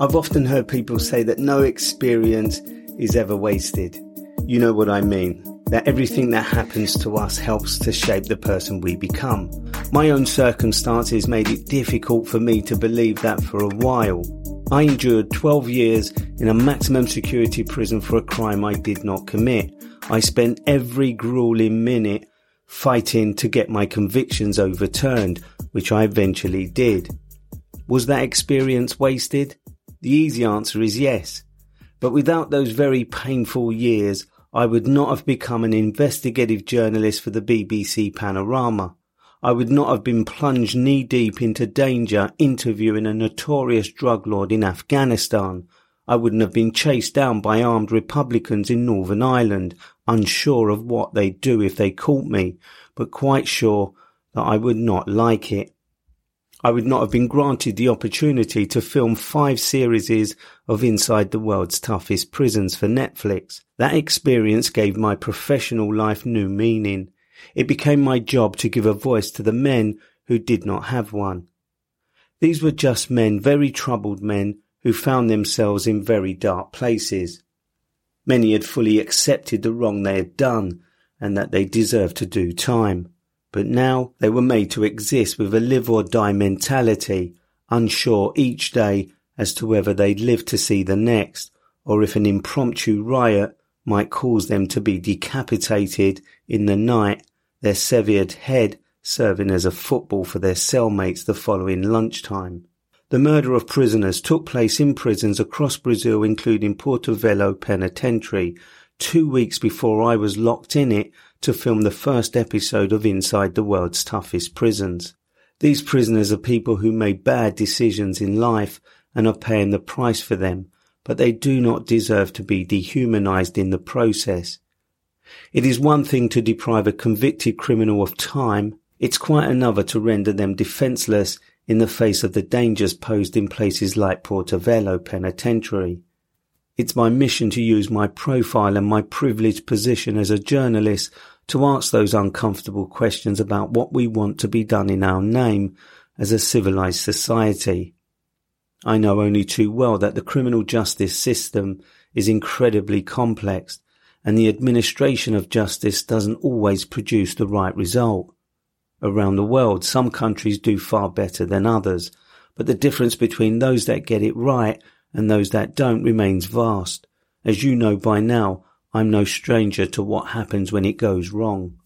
I've often heard people say that no experience is ever wasted. You know what I mean. That everything that happens to us helps to shape the person we become. My own circumstances made it difficult for me to believe that for a while. I endured 12 years in a maximum security prison for a crime I did not commit. I spent every grueling minute fighting to get my convictions overturned, which I eventually did. Was that experience wasted? The easy answer is yes. But without those very painful years, I would not have become an investigative journalist for the BBC Panorama. I would not have been plunged knee deep into danger interviewing a notorious drug lord in Afghanistan. I wouldn't have been chased down by armed Republicans in Northern Ireland, unsure of what they'd do if they caught me, but quite sure that I would not like it. I would not have been granted the opportunity to film five series of Inside the World's Toughest Prisons for Netflix. That experience gave my professional life new meaning. It became my job to give a voice to the men who did not have one. These were just men, very troubled men, who found themselves in very dark places. Many had fully accepted the wrong they had done and that they deserved to do time but now they were made to exist with a live or die mentality, unsure each day as to whether they'd live to see the next, or if an impromptu riot might cause them to be decapitated in the night, their severed head serving as a football for their cellmates the following lunchtime. The murder of prisoners took place in prisons across Brazil, including Porto Velho Penitentiary, two weeks before I was locked in it to film the first episode of Inside the World's Toughest Prisons. These prisoners are people who made bad decisions in life and are paying the price for them, but they do not deserve to be dehumanized in the process. It is one thing to deprive a convicted criminal of time, it's quite another to render them defenseless in the face of the dangers posed in places like Porto Velho Penitentiary. It's my mission to use my profile and my privileged position as a journalist to ask those uncomfortable questions about what we want to be done in our name as a civilized society. I know only too well that the criminal justice system is incredibly complex and the administration of justice doesn't always produce the right result. Around the world, some countries do far better than others, but the difference between those that get it right and those that don't remains vast. As you know by now, I'm no stranger to what happens when it goes wrong.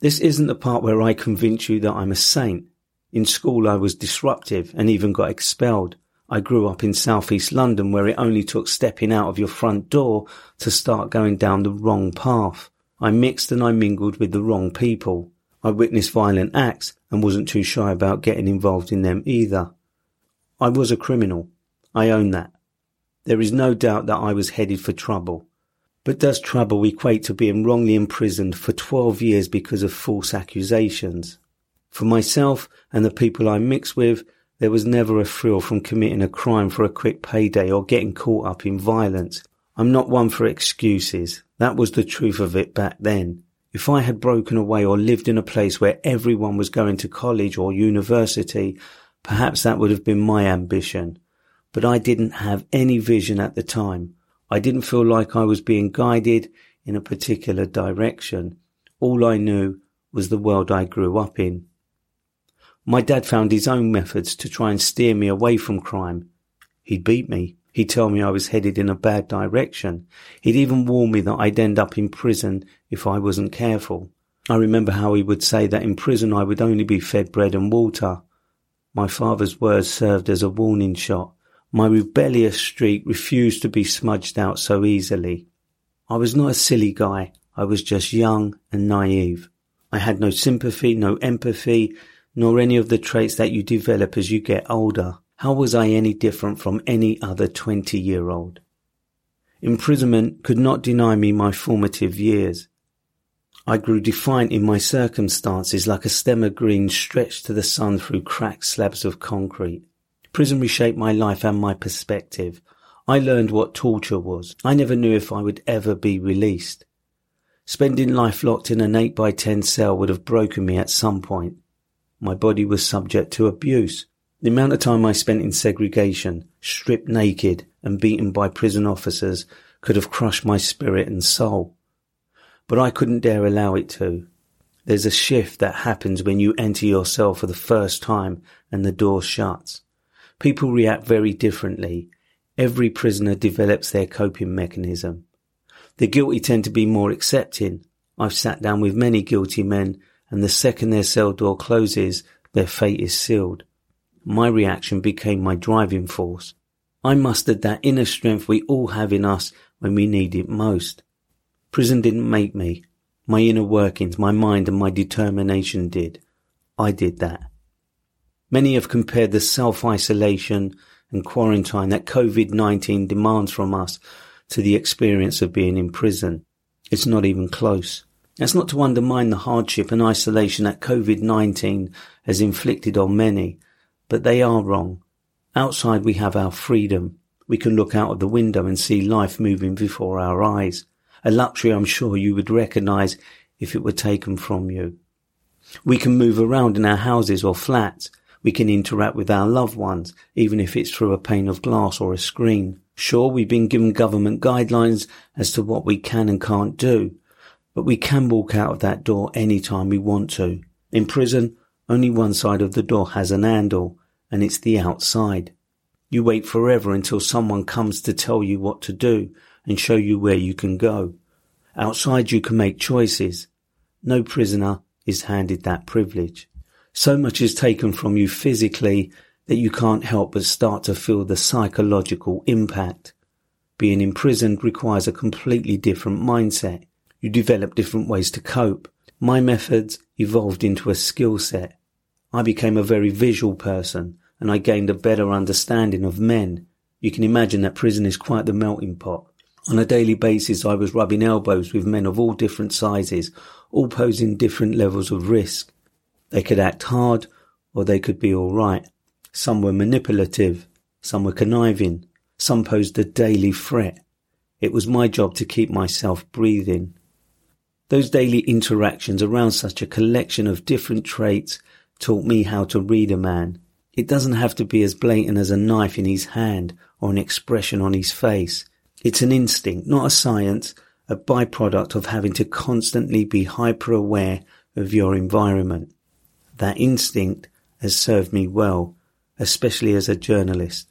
This isn't the part where I convince you that I'm a saint. In school I was disruptive and even got expelled. I grew up in southeast London where it only took stepping out of your front door to start going down the wrong path. I mixed and I mingled with the wrong people. I witnessed violent acts and wasn't too shy about getting involved in them either. I was a criminal. I own that. There is no doubt that I was headed for trouble. But does trouble equate to being wrongly imprisoned for 12 years because of false accusations? For myself and the people I mix with, there was never a thrill from committing a crime for a quick payday or getting caught up in violence. I'm not one for excuses. That was the truth of it back then. If I had broken away or lived in a place where everyone was going to college or university, perhaps that would have been my ambition. But I didn't have any vision at the time. I didn't feel like I was being guided in a particular direction. All I knew was the world I grew up in. My dad found his own methods to try and steer me away from crime. He'd beat me. He'd tell me I was headed in a bad direction. He'd even warn me that I'd end up in prison if I wasn't careful. I remember how he would say that in prison I would only be fed bread and water. My father's words served as a warning shot. My rebellious streak refused to be smudged out so easily. I was not a silly guy. I was just young and naive. I had no sympathy, no empathy, nor any of the traits that you develop as you get older. How was I any different from any other 20 year old? Imprisonment could not deny me my formative years. I grew defiant in my circumstances like a stem of green stretched to the sun through cracked slabs of concrete. Prison reshaped my life and my perspective. I learned what torture was. I never knew if I would ever be released. Spending life locked in an 8 by 10 cell would have broken me at some point. My body was subject to abuse. The amount of time I spent in segregation, stripped naked and beaten by prison officers could have crushed my spirit and soul. But I couldn't dare allow it to. There's a shift that happens when you enter your cell for the first time and the door shuts. People react very differently. Every prisoner develops their coping mechanism. The guilty tend to be more accepting. I've sat down with many guilty men and the second their cell door closes, their fate is sealed. My reaction became my driving force. I mustered that inner strength we all have in us when we need it most. Prison didn't make me. My inner workings, my mind and my determination did. I did that. Many have compared the self-isolation and quarantine that COVID-19 demands from us to the experience of being in prison. It's not even close. That's not to undermine the hardship and isolation that COVID-19 has inflicted on many, but they are wrong. Outside we have our freedom. We can look out of the window and see life moving before our eyes. A luxury I'm sure you would recognize if it were taken from you. We can move around in our houses or flats. We can interact with our loved ones, even if it's through a pane of glass or a screen. Sure, we've been given government guidelines as to what we can and can't do, but we can walk out of that door any time we want to. In prison, only one side of the door has an handle, and it's the outside. You wait forever until someone comes to tell you what to do and show you where you can go. Outside you can make choices. No prisoner is handed that privilege. So much is taken from you physically that you can't help but start to feel the psychological impact. Being imprisoned requires a completely different mindset. You develop different ways to cope. My methods evolved into a skill set. I became a very visual person and I gained a better understanding of men. You can imagine that prison is quite the melting pot. On a daily basis, I was rubbing elbows with men of all different sizes, all posing different levels of risk. They could act hard or they could be all right. Some were manipulative. Some were conniving. Some posed a daily threat. It was my job to keep myself breathing. Those daily interactions around such a collection of different traits taught me how to read a man. It doesn't have to be as blatant as a knife in his hand or an expression on his face. It's an instinct, not a science, a byproduct of having to constantly be hyper aware of your environment. That instinct has served me well, especially as a journalist.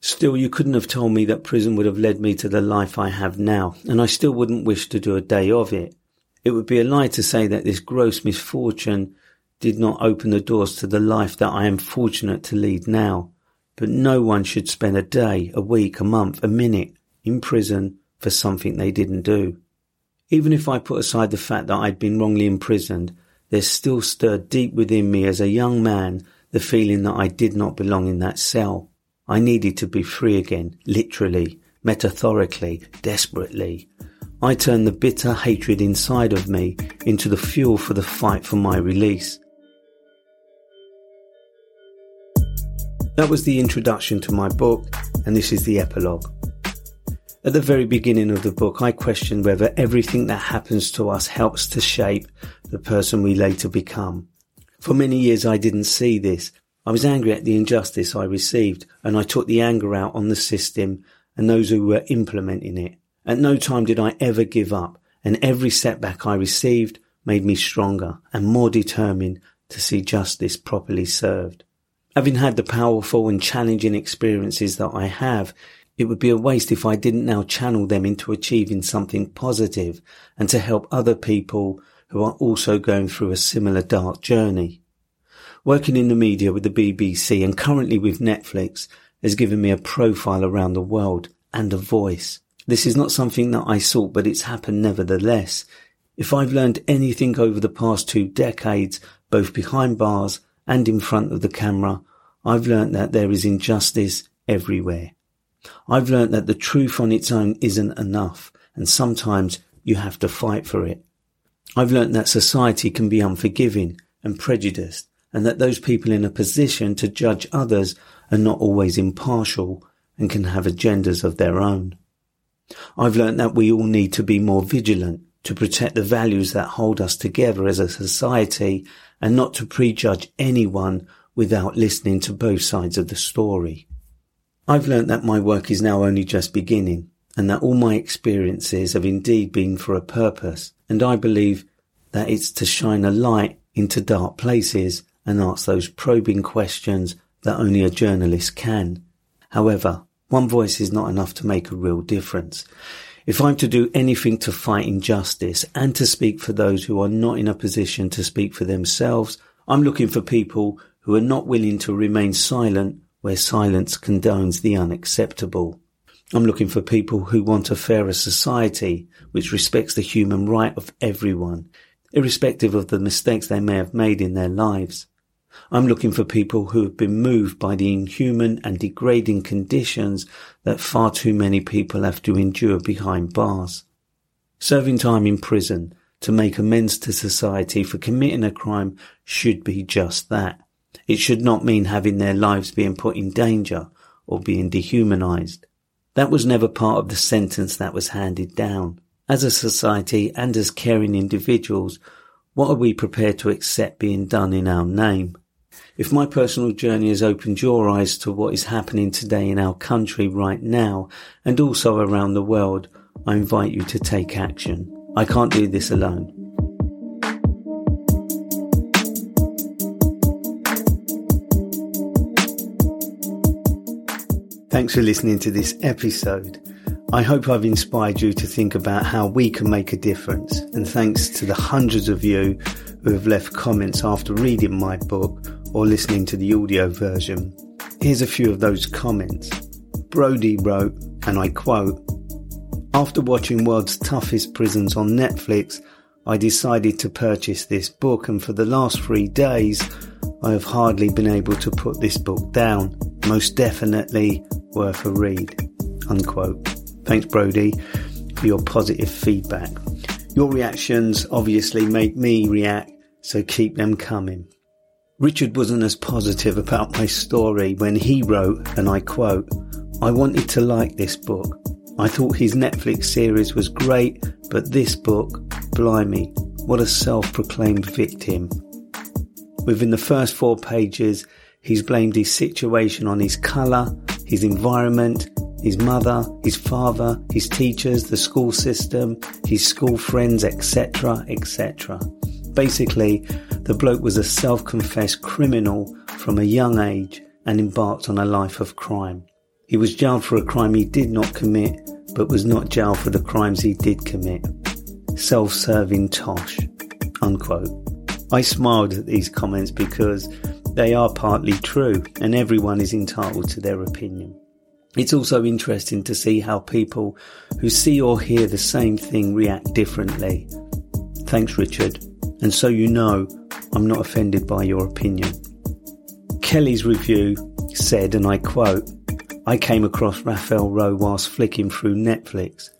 Still, you couldn't have told me that prison would have led me to the life I have now, and I still wouldn't wish to do a day of it. It would be a lie to say that this gross misfortune did not open the doors to the life that I am fortunate to lead now. But no one should spend a day, a week, a month, a minute in prison for something they didn't do. Even if I put aside the fact that I'd been wrongly imprisoned, there still stirred deep within me as a young man the feeling that I did not belong in that cell. I needed to be free again, literally, metaphorically, desperately. I turned the bitter hatred inside of me into the fuel for the fight for my release. That was the introduction to my book, and this is the epilogue. At the very beginning of the book, I questioned whether everything that happens to us helps to shape the person we later become. For many years, I didn't see this. I was angry at the injustice I received, and I took the anger out on the system and those who were implementing it. At no time did I ever give up, and every setback I received made me stronger and more determined to see justice properly served. Having had the powerful and challenging experiences that I have, it would be a waste if I didn't now channel them into achieving something positive and to help other people who are also going through a similar dark journey. Working in the media with the BBC and currently with Netflix has given me a profile around the world and a voice. This is not something that I sought, but it's happened nevertheless. If I've learned anything over the past two decades, both behind bars and in front of the camera, I've learned that there is injustice everywhere. I've learnt that the truth on its own isn't enough, and sometimes you have to fight for it. I've learnt that society can be unforgiving and prejudiced, and that those people in a position to judge others are not always impartial and can have agendas of their own. I've learnt that we all need to be more vigilant to protect the values that hold us together as a society and not to prejudge anyone without listening to both sides of the story. I've learnt that my work is now only just beginning and that all my experiences have indeed been for a purpose. And I believe that it's to shine a light into dark places and ask those probing questions that only a journalist can. However, one voice is not enough to make a real difference. If I'm to do anything to fight injustice and to speak for those who are not in a position to speak for themselves, I'm looking for people who are not willing to remain silent where silence condones the unacceptable. I'm looking for people who want a fairer society which respects the human right of everyone, irrespective of the mistakes they may have made in their lives. I'm looking for people who have been moved by the inhuman and degrading conditions that far too many people have to endure behind bars. Serving time in prison to make amends to society for committing a crime should be just that. It should not mean having their lives being put in danger or being dehumanized. That was never part of the sentence that was handed down. As a society and as caring individuals, what are we prepared to accept being done in our name? If my personal journey has opened your eyes to what is happening today in our country right now and also around the world, I invite you to take action. I can't do this alone. Thanks for listening to this episode. I hope I've inspired you to think about how we can make a difference. And thanks to the hundreds of you who have left comments after reading my book or listening to the audio version. Here's a few of those comments. Brody wrote, and I quote, After watching World's Toughest Prisons on Netflix, I decided to purchase this book and for the last three days, I have hardly been able to put this book down. Most definitely worth a read. Unquote. Thanks, Brody, for your positive feedback. Your reactions obviously make me react, so keep them coming. Richard wasn't as positive about my story when he wrote, and I quote, I wanted to like this book. I thought his Netflix series was great, but this book, blimey, what a self-proclaimed victim. Within the first four pages, he's blamed his situation on his colour, his environment, his mother, his father, his teachers, the school system, his school friends, etc., etc. Basically, the bloke was a self-confessed criminal from a young age and embarked on a life of crime. He was jailed for a crime he did not commit, but was not jailed for the crimes he did commit. Self-serving tosh. Unquote. I smiled at these comments because they are partly true, and everyone is entitled to their opinion. It's also interesting to see how people who see or hear the same thing react differently. Thanks, Richard. And so you know, I'm not offended by your opinion. Kelly's review said, and I quote, I came across Raphael Rowe whilst flicking through Netflix.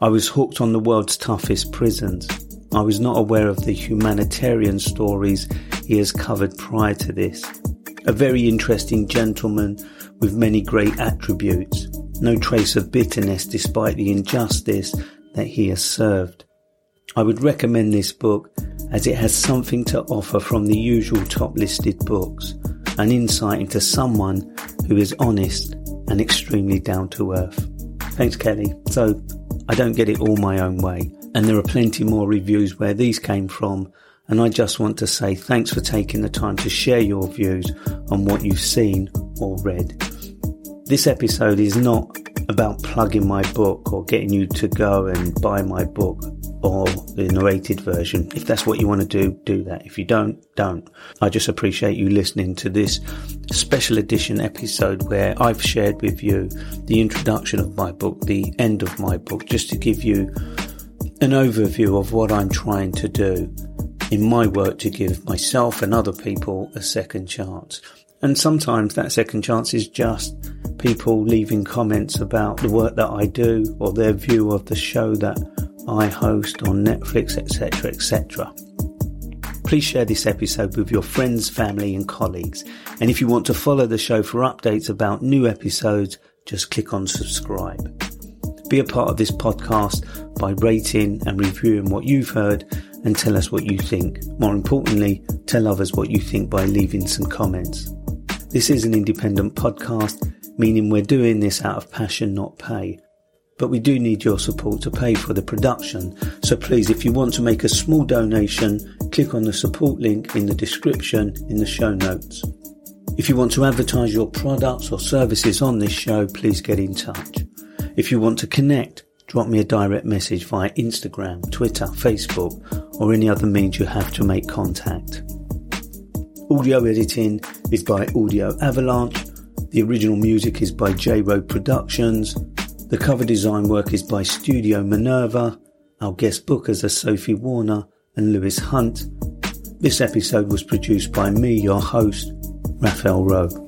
I was hooked on the world's toughest prisons. I was not aware of the humanitarian stories he has covered prior to this. A very interesting gentleman with many great attributes, no trace of bitterness despite the injustice that he has served. I would recommend this book as it has something to offer from the usual top listed books, an insight into someone who is honest and extremely down to earth. Thanks, Kelly. So, I don't get it all my own way, and there are plenty more reviews where these came from, and I just want to say thanks for taking the time to share your views on what you've seen or read. This episode is not about plugging my book or getting you to go and buy my book or the narrated version. If that's what you want to do, do that. If you don't, don't. I just appreciate you listening to this special edition episode where I've shared with you the introduction of my book, the end of my book, just to give you an overview of what I'm trying to do in my work to give myself and other people a second chance. And sometimes that second chance is just people leaving comments about the work that I do or their view of the show that I host on Netflix, etc., etc. Please share this episode with your friends, family, and colleagues. And if you want to follow the show for updates about new episodes, just click on subscribe. Be a part of this podcast by rating and reviewing what you've heard and tell us what you think. More importantly, tell others what you think by leaving some comments. This is an independent podcast, meaning we're doing this out of passion, not pay. But we do need your support to pay for the production. So please, if you want to make a small donation, click on the support link in the description in the show notes. If you want to advertise your products or services on this show, please get in touch. If you want to connect, drop me a direct message via Instagram, Twitter, Facebook, or any other means you have to make contact. Audio editing is by Audio Avalanche. The original music is by J Road Productions. The cover design work is by Studio Minerva. Our guest bookers are Sophie Warner and Lewis Hunt. This episode was produced by me, your host, Raphael Rowe.